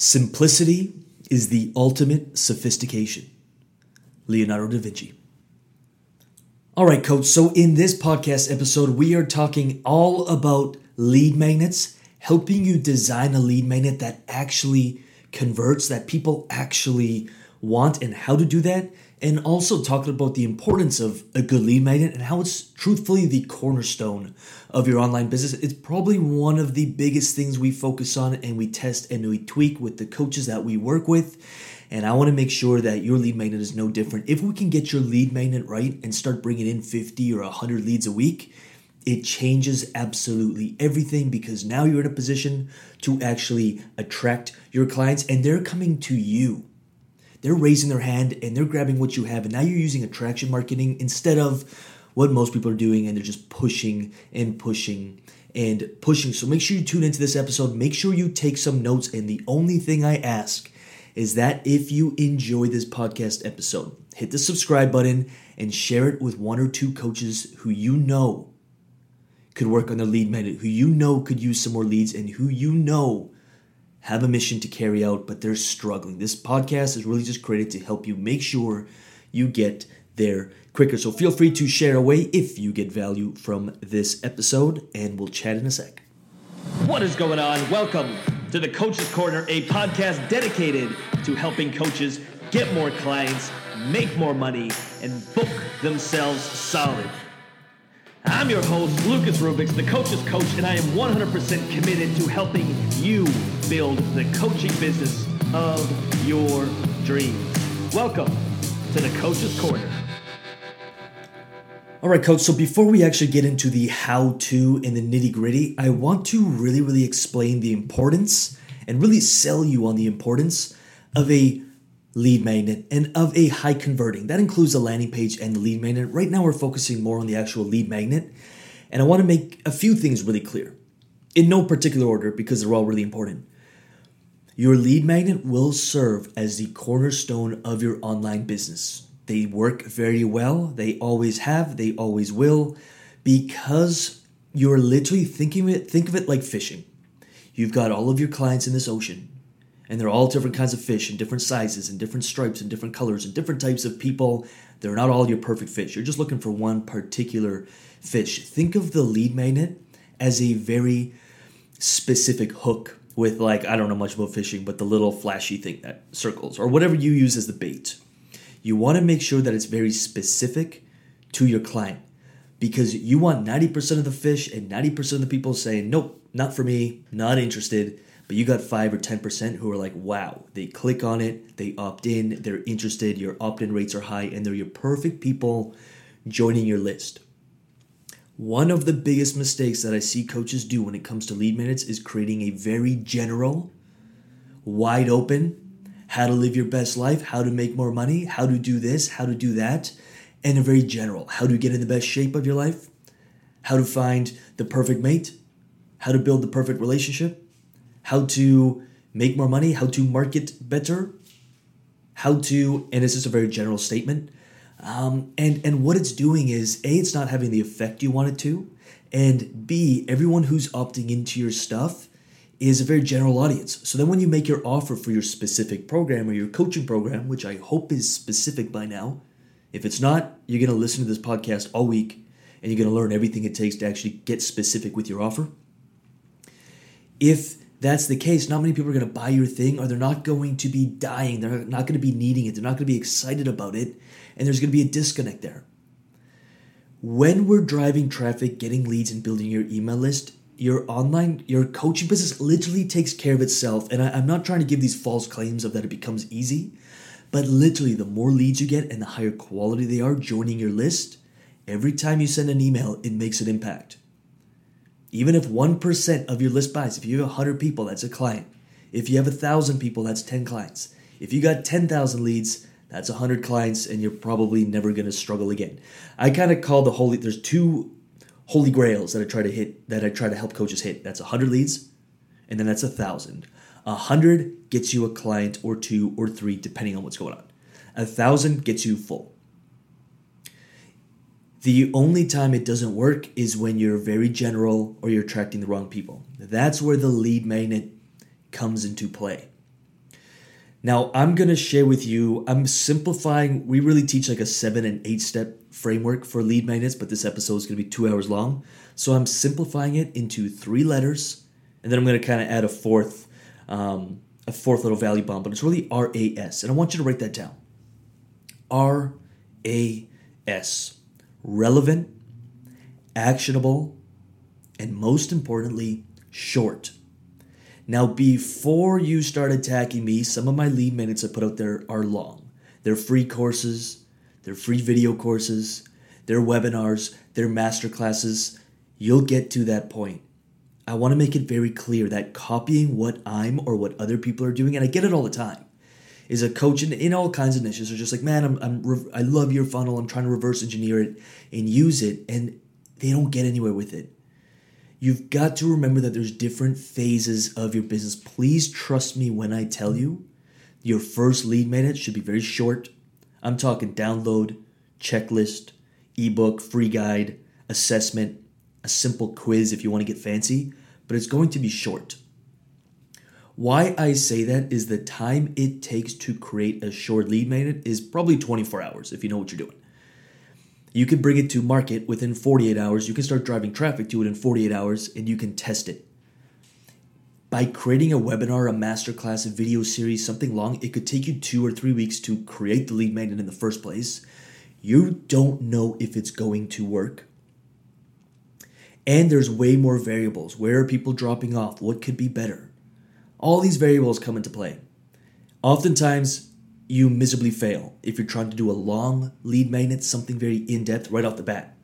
Simplicity is the ultimate sophistication. Leonardo da Vinci. All right, coach. So, in this podcast episode, we are talking all about lead magnets, helping you design a lead magnet that actually converts, that people actually want, and how to do that. And also talking about the importance of a good lead magnet and how it's truthfully the cornerstone of your online business. It's probably one of the biggest things we focus on and we test and we tweak with the coaches that we work with. And I want to make sure that your lead magnet is no different. If we can get your lead magnet right and start bringing in 50 or 100 leads a week, it changes absolutely everything because now you're in a position to actually attract your clients and they're coming to you. They're raising their hand and they're grabbing what you have, and now you're using attraction marketing instead of what most people are doing, and they're just pushing and pushing and pushing. So make sure you tune into this episode. Make sure you take some notes. And the only thing I ask is that if you enjoy this podcast episode, hit the subscribe button and share it with one or two coaches who you know could work on their lead magnet, who you know could use some more leads, and who you know have a mission to carry out, but they're struggling. This podcast is really just created to help you make sure you get there quicker. So feel free to share away if you get value from this episode, and we'll chat in a sec. What is going on? Welcome to the Coach's Corner, a podcast dedicated to helping coaches get more clients, make more money, and book themselves solid. I'm your host, Lucas Rubix, the coach's coach, and I am 100% committed to helping you build the coaching business of your dreams. Welcome to the Coach's Corner. All right, coach. So before we actually get into the how to and the nitty gritty, I want to really, really explain the importance and really sell you on the importance of a lead magnet and of a high converting. That includes the landing page and the lead magnet. Right now, we're focusing more on the actual lead magnet. And I want to make a few things really clear in no particular order because they're all really important. Your lead magnet will serve as the cornerstone of your online business. They work very well, they always have, they always will, because you're literally thinking of it, think of it like fishing. You've got all of your clients in this ocean and they're all different kinds of fish and different sizes and different stripes and different colors and different types of people. They're not all your perfect fish. You're just looking for one particular fish. Think of the lead magnet as a very specific hook with like I don't know much about fishing, but the little flashy thing that circles or whatever you use as the bait. You want to make sure that it's very specific to your client because you want 90% of the fish and 90% of the people saying, "Nope, not for me, not interested." But you got 5 or 10% who are like, wow, they click on it, they opt in, they're interested, your opt in rates are high, and they're your perfect people joining your list. One of the biggest mistakes that I see coaches do when it comes to lead magnets is creating a very general, wide open, how to live your best life, how to make more money, how to do this, how to do that, and a very general, how to get in the best shape of your life, how to find the perfect mate, how to build the perfect relationship, how to make more money, how to market better, how to, and it's just a very general statement. Um, and and what it's doing is a, it's not having the effect you want it to, and b, everyone who's opting into your stuff is a very general audience. So then when you make your offer for your specific program or your coaching program, which I hope is specific by now, if it's not, you're gonna listen to this podcast all week and you're gonna learn everything it takes to actually get specific with your offer. If that's the case, not many people are going to buy your thing or they're not going to be dying. They're not going to be needing it. They're not going to be excited about it. And there's going to be a disconnect there. When we're driving traffic, getting leads, and building your email list, your online, your coaching business literally takes care of itself. And I, I'm not trying to give these false claims of that it becomes easy, but literally, the more leads you get and the higher quality they are joining your list, every time you send an email, it makes an impact. Even if 1% of your list buys, if you have 100 people, that's a client. If you have 1,000 people, that's 10 clients. If you got 10,000 leads, that's 100 clients, and you're probably never to struggle again. I kind of call the holy, there's two holy grails that I try to hit, that I try to help coaches hit. That's 100 leads, and then that's 1,000. 100 gets you a client or two or three, depending on what's going on. 1,000 gets you full. The only time it doesn't work is when you're very general or you're attracting the wrong people. That's where the lead magnet comes into play. Now, I'm going to share with you, I'm simplifying. We really teach like a seven and eight step framework for lead magnets, but this episode is going to be two hours long. So I'm simplifying it into three letters, and then I'm going to kind of add a fourth, um, a fourth little value bomb, but it's really R A S. And I want you to write that down R A S. Relevant, actionable, and most importantly, short. Now, before you start attacking me, some of my lead magnets I put out there are long. They're free courses, they're free video courses, they're webinars, they're masterclasses. You'll get to that point. I want to make it very clear that copying what I'm or what other people are doing, and I get it all the time, is a coach in, in all kinds of niches are just like, man, I'm, I'm I love your funnel. I'm trying to reverse engineer it and use it, and they don't get anywhere with it. You've got to remember that there's different phases of your business. Please trust me when I tell you your first lead magnet should be very short. I'm talking download, checklist, ebook, free guide, assessment, a simple quiz if you want to get fancy, but it's going to be short. Why I say that is the time it takes to create a short lead magnet is probably 24 hours if you know what you're doing. You can bring it to market within 48 hours. You can start driving traffic to it in 48 hours and you can test it. By creating a webinar, a masterclass, a video series, something long, it could take you two or three weeks to create the lead magnet in the first place. You don't know if it's going to work. And there's way more variables. Where are people dropping off? What could be better? All these variables come into play. Oftentimes, you miserably fail if you're trying to do a long lead magnet, something very in depth right off the bat.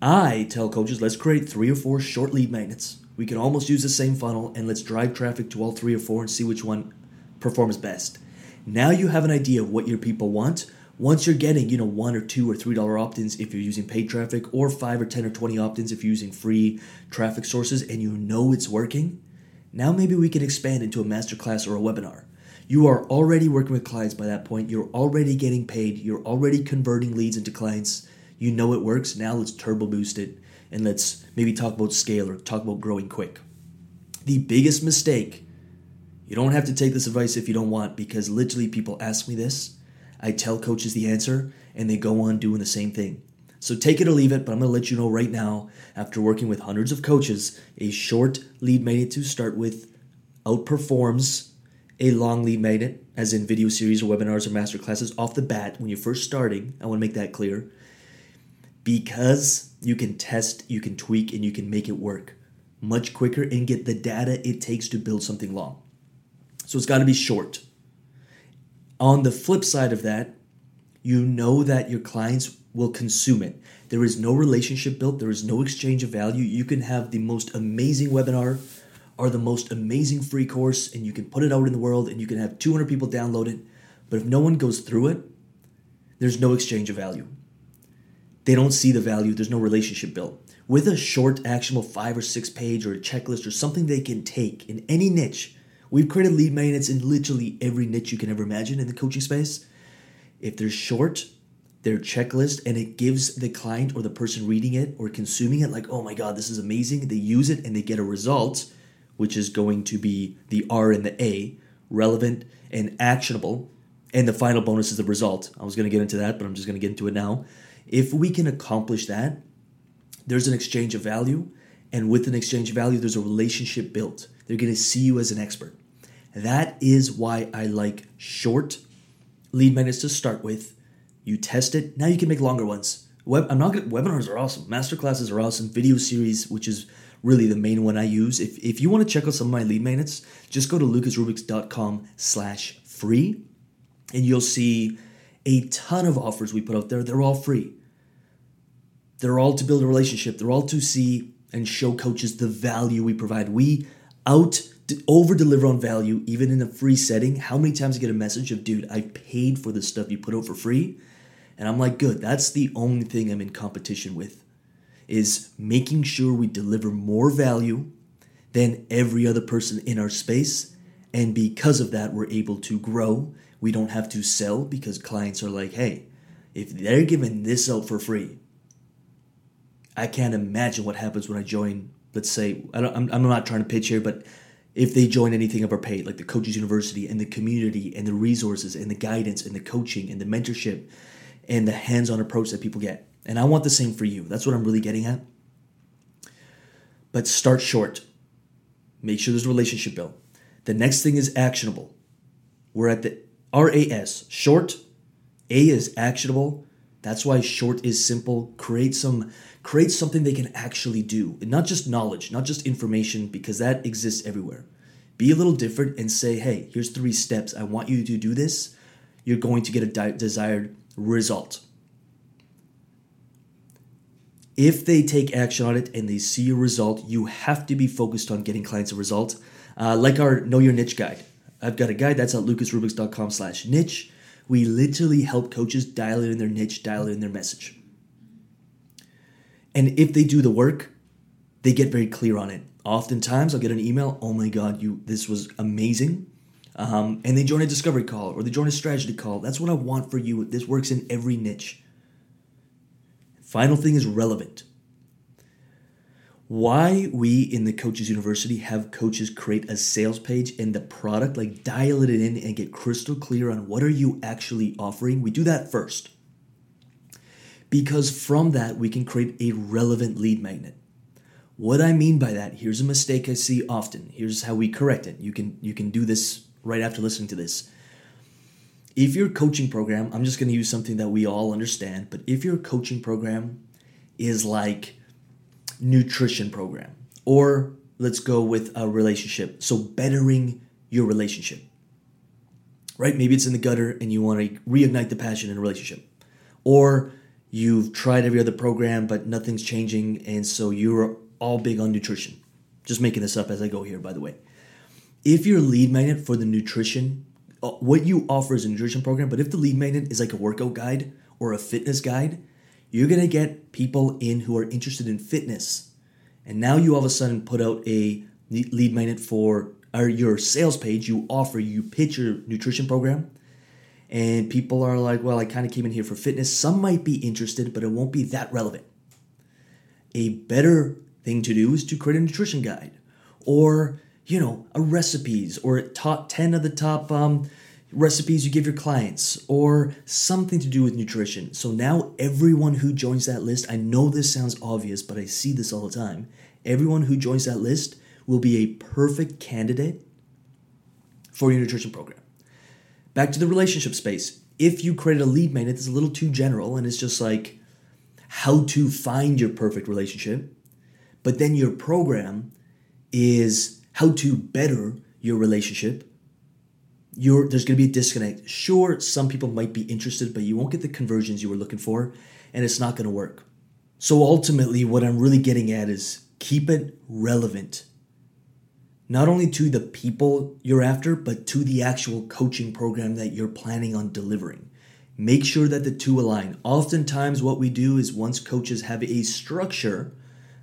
I tell coaches, let's create three or four short lead magnets. We can almost use the same funnel and let's drive traffic to all three or four and see which one performs best. Now you have an idea of what your people want. Once you're getting, you know, one or two or three dollar opt-ins if you're using paid traffic, or five or ten or twenty opt-ins if you're using free traffic sources, and you know it's working, now maybe we can expand into a masterclass or a webinar. You are already working with clients by that point. You're already getting paid. You're already converting leads into clients. You know it works. Now let's turbo boost it and let's maybe talk about scale or talk about growing quick. The biggest mistake, you don't have to take this advice if you don't want, because literally people ask me this. I tell coaches the answer and they go on doing the same thing. So take it or leave it, but I'm going to let you know right now, after working with hundreds of coaches, a short lead magnet to start with outperforms a long lead magnet, as in video series or webinars or master classes, off the bat when you're first starting. I want to make that clear. Because you can test, you can tweak, and you can make it work much quicker and get the data it takes to build something long. So it's got to be short. On the flip side of that, you know that your clients will consume it. There is no relationship built, there is no exchange of value. You can have the most amazing webinar or the most amazing free course and you can put it out in the world and you can have 200 people download it. But if no one goes through it, there's no exchange of value. They don't see the value, there's no relationship built. With a short, actionable five or six page or a checklist or something they can take in any niche, we've created lead magnets in literally every niche you can ever imagine in the coaching space. If they're short, their checklist and it gives the client or the person reading it or consuming it like, oh my God, this is amazing. They use it and they get a result which is going to be the R and the A, relevant and actionable. And the final bonus is the result. I was going to get into that, but I'm just going to get into it now. If we can accomplish that, there's an exchange of value. And with an exchange of value, there's a relationship built. They're going to see you as an expert. That is why I like short lead magnets to start with. You test it. Now you can make longer ones. Web, I'm not gonna, webinars are awesome. Masterclasses are awesome. Video series, which is really the main one I use. If, if you want to check out some of my lead magnets, just go to lucasrubiks.com slash free and you'll see a ton of offers we put out there. They're all free. They're all to build a relationship. They're all to see and show coaches the value we provide. We out over deliver on value even in a free setting. How many times I get a message of, dude, I paid for the stuff you put out for free? And I'm like, good, that's the only thing I'm in competition with is making sure we deliver more value than every other person in our space. And because of that, we're able to grow. We don't have to sell because clients are like, hey, if they're giving this out for free, I can't imagine what happens when I join. Let's say, I am I'm not trying to pitch here, but if they join anything of our paid, like the Coaches University and the community and the resources and the guidance and the coaching and the mentorship and the hands on approach that people get. And I want the same for you. That's what I'm really getting at. But start short. Make sure there's a relationship built. The next thing is actionable. We're at the RAS, short. A is actionable. That's why short is simple. Create some create something they can actually do. And not just knowledge, not just information because that exists everywhere. Be a little different and say, "Hey, here's three steps. I want you to do this. You're going to get a di- desired result." If they take action on it and they see a result, you have to be focused on getting clients a result. Uh, like our Know Your Niche guide. I've got a guide that's at lucasrubix.com slash niche. We literally help coaches dial in their niche, dial in their message. And if they do the work, they get very clear on it. Oftentimes, I'll get an email, "Oh my God, you this was amazing," um, and they join a discovery call or they join a strategy call. That's what I want for you. This works in every niche. Final thing is relevant. Why we in the Coaches University have coaches create a sales page and the product, like dial it in and get crystal clear on what are you actually offering. We do that first. Because from that, we can create a relevant lead magnet. What I mean by that, here's a mistake I see often. Here's how we correct it. You can you can do this right after listening to this if your coaching program, I'm just going to use something that we all understand, but if your coaching program is like nutrition program or let's go with a relationship, so bettering your relationship. Right? Maybe it's in the gutter and you want to reignite the passion in a relationship. Or you've tried every other program but nothing's changing and so you're all big on nutrition. Just making this up as I go here by the way. If your lead magnet for the nutrition uh, what you offer is a nutrition program, but if the lead magnet is like a workout guide or a fitness guide, you're gonna get people in who are interested in fitness. And now you all of a sudden put out a lead magnet for or your sales page, you offer, you pitch your nutrition program, and people are like, well, I kind of came in here for fitness. Some might be interested, but it won't be that relevant. A better thing to do is to create a nutrition guide or you know, a recipes or top 10 of the top um, recipes you give your clients or something to do with nutrition. So now everyone who joins that list, I know this sounds obvious, but I see this all the time. Everyone who joins that list will be a perfect candidate for your nutrition program. Back to the relationship space. If you create a lead magnet that's a little too general and it's just like how to find your perfect relationship, but then your program is how to better your relationship, you're, there's going to be a disconnect. Sure, some people might be interested, but you won't get the conversions you were looking for, and it's not going to work. So ultimately, what I'm really getting at is keep it relevant, not only to the people you're after, but to the actual coaching program that you're planning on delivering. Make sure that the two align. Oftentimes, what we do is once coaches have a structure,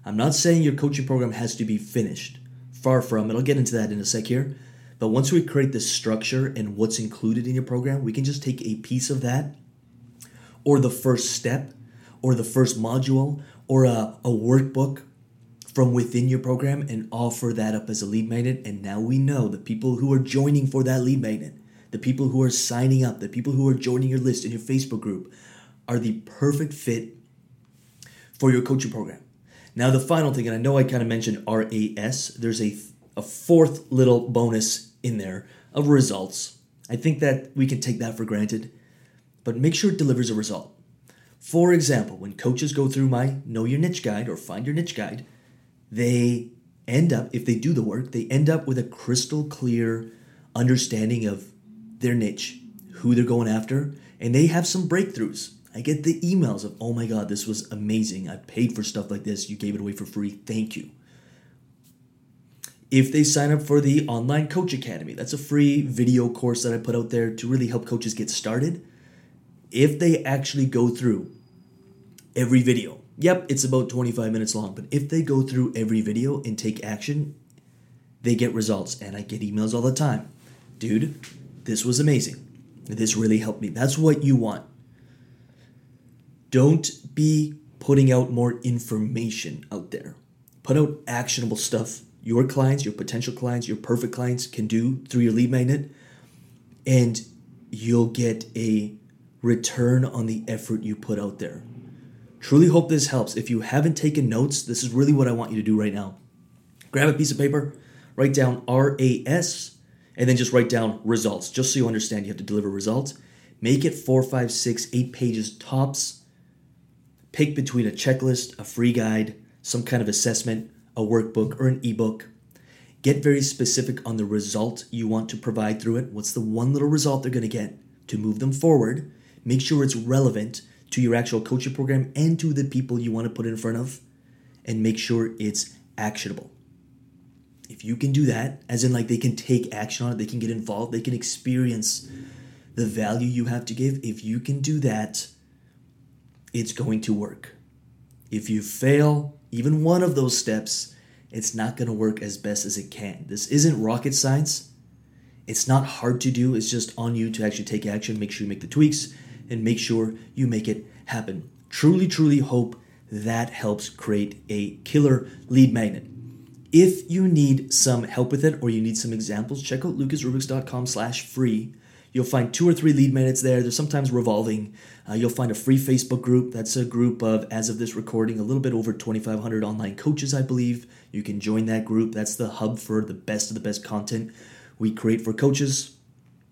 I'm not saying your coaching program has to be finished. Far from it. I'll get into that in a sec here. But once we create the structure and what's included in your program, we can just take a piece of that or the first step or the first module or a, a workbook from within your program and offer that up as a lead magnet. And now we know the people who are joining for that lead magnet, the people who are signing up, the people who are joining your list in your Facebook group are the perfect fit for your coaching program. Now, the final thing, and I know I kind of mentioned RAS, there's a, a fourth little bonus in there of results. I think that we can take that for granted, but make sure it delivers a result. For example, when coaches go through my Know Your Niche guide or Find Your Niche guide, they end up, if they do the work, they end up with a crystal clear understanding of their niche, who they're going after, and they have some breakthroughs. I get the emails of, oh my God, this was amazing. I paid for stuff like this. You gave it away for free. Thank you. If they sign up for the Online Coach Academy, that's a free video course that I put out there to really help coaches get started. If they actually go through every video, yep, it's about 25 minutes long, but if they go through every video and take action, they get results. And I get emails all the time. Dude, this was amazing. This really helped me. That's what you want. Don't be putting out more information out there. Put out actionable stuff your clients, your potential clients, your perfect clients can do through your lead magnet, and you'll get a return on the effort you put out there. Truly hope this helps. If you haven't taken notes, this is really what I want you to do right now. Grab a piece of paper, write down RAS, and then just write down results, just so you understand you have to deliver results. Make it four, five, six, eight pages tops. Pick between a checklist, a free guide, some kind of assessment, a workbook, or an ebook. Get very specific on the result you want to provide through it. What's the one little result they're going to get to move them forward? Make sure it's relevant to your actual coaching program and to the people you want to put in front of, and make sure it's actionable. If you can do that, as in like they can take action on it, they can get involved, they can experience the value you have to give, if you can do that, it's going to work. If you fail even one of those steps, it's not going to work as best as it can. This isn't rocket science. It's not hard to do. It's just on you to actually take action, make sure you make the tweaks, and make sure you make it happen. Truly, truly hope that helps create a killer lead magnet. If you need some help with it or you need some examples, check out lucasrubiks.com slash free. You'll find two or three lead magnets there. They're sometimes revolving. Uh, you'll find a free Facebook group. That's a group of, as of this recording, a little bit over 2,500 online coaches, I believe. You can join that group. That's the hub for the best of the best content we create for coaches.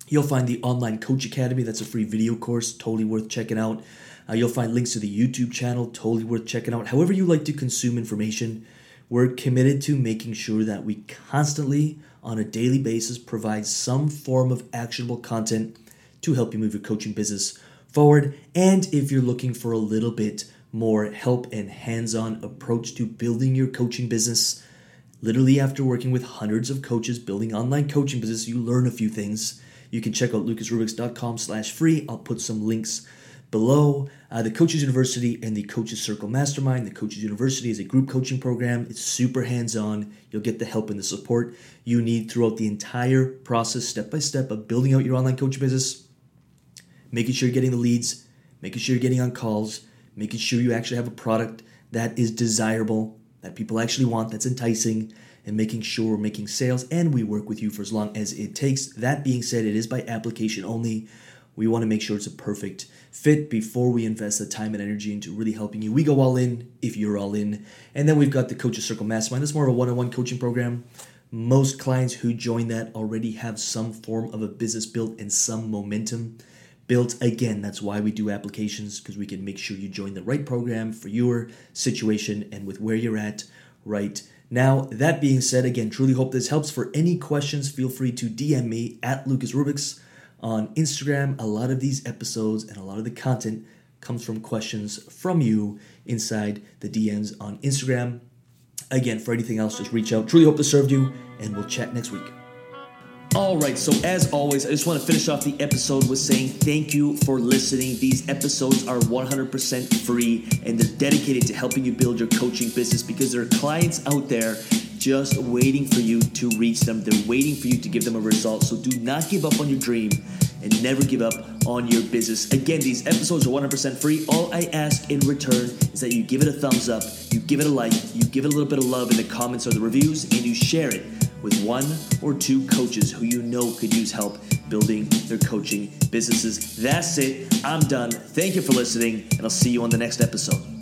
You'll find the Online Coach Academy. That's a free video course, totally worth checking out. Uh, you'll find links to the YouTube channel, totally worth checking out. However, you like to consume information, we're committed to making sure that we constantly, on a daily basis, provide some form of actionable content to help you move your coaching business forward. And if you're looking for a little bit more help and hands on approach to building your coaching business, literally after working with hundreds of coaches building online coaching business, you learn a few things you can check out lucasrubix.com slash free. I'll put some links below. Uh, the Coaches University and the Coaches Circle Mastermind. The Coaches University is a group coaching program. It's super hands-on. You'll get the help and the support you need throughout the entire process, step by step, of building out your online coaching business, making sure you're getting the leads, making sure you're getting on calls, making sure you actually have a product that is desirable, that people actually want, that's enticing, and making sure we're making sales and we work with you for as long as it takes. That being said, it is by application only. We want to make sure it's a perfect fit before we invest the time and energy into really helping you. We go all in if you're all in. And then we've got the Coaches Circle Mastermind. That's more of a one on one coaching program. Most clients who join that already have some form of a business built and some momentum built. Again, that's why we do applications because we can make sure you join the right program for your situation and with where you're at right now, that being said, again, truly hope this helps. For any questions, feel free to DM me at Lucas Rubiks on Instagram. A lot of these episodes and a lot of the content comes from questions from you inside the DMs on Instagram. Again, for anything else, just reach out. Truly hope this served you, and we'll chat next week. All right, so as always, I just want to finish off the episode with saying thank you for listening. These episodes are 100% free and they're dedicated to helping you build your coaching business because there are clients out there just waiting for you to reach them. They're waiting for you to give them a result. So do not give up on your dream and never give up on your business. Again, these episodes are 100% free. All I ask in return is that you give it a thumbs up, you give it a like, you give it a little bit of love in the comments or the reviews, and you share it with one or two coaches who you know could use help building their coaching businesses. That's it. I'm done. Thank you for listening, and I'll see you on the next episode.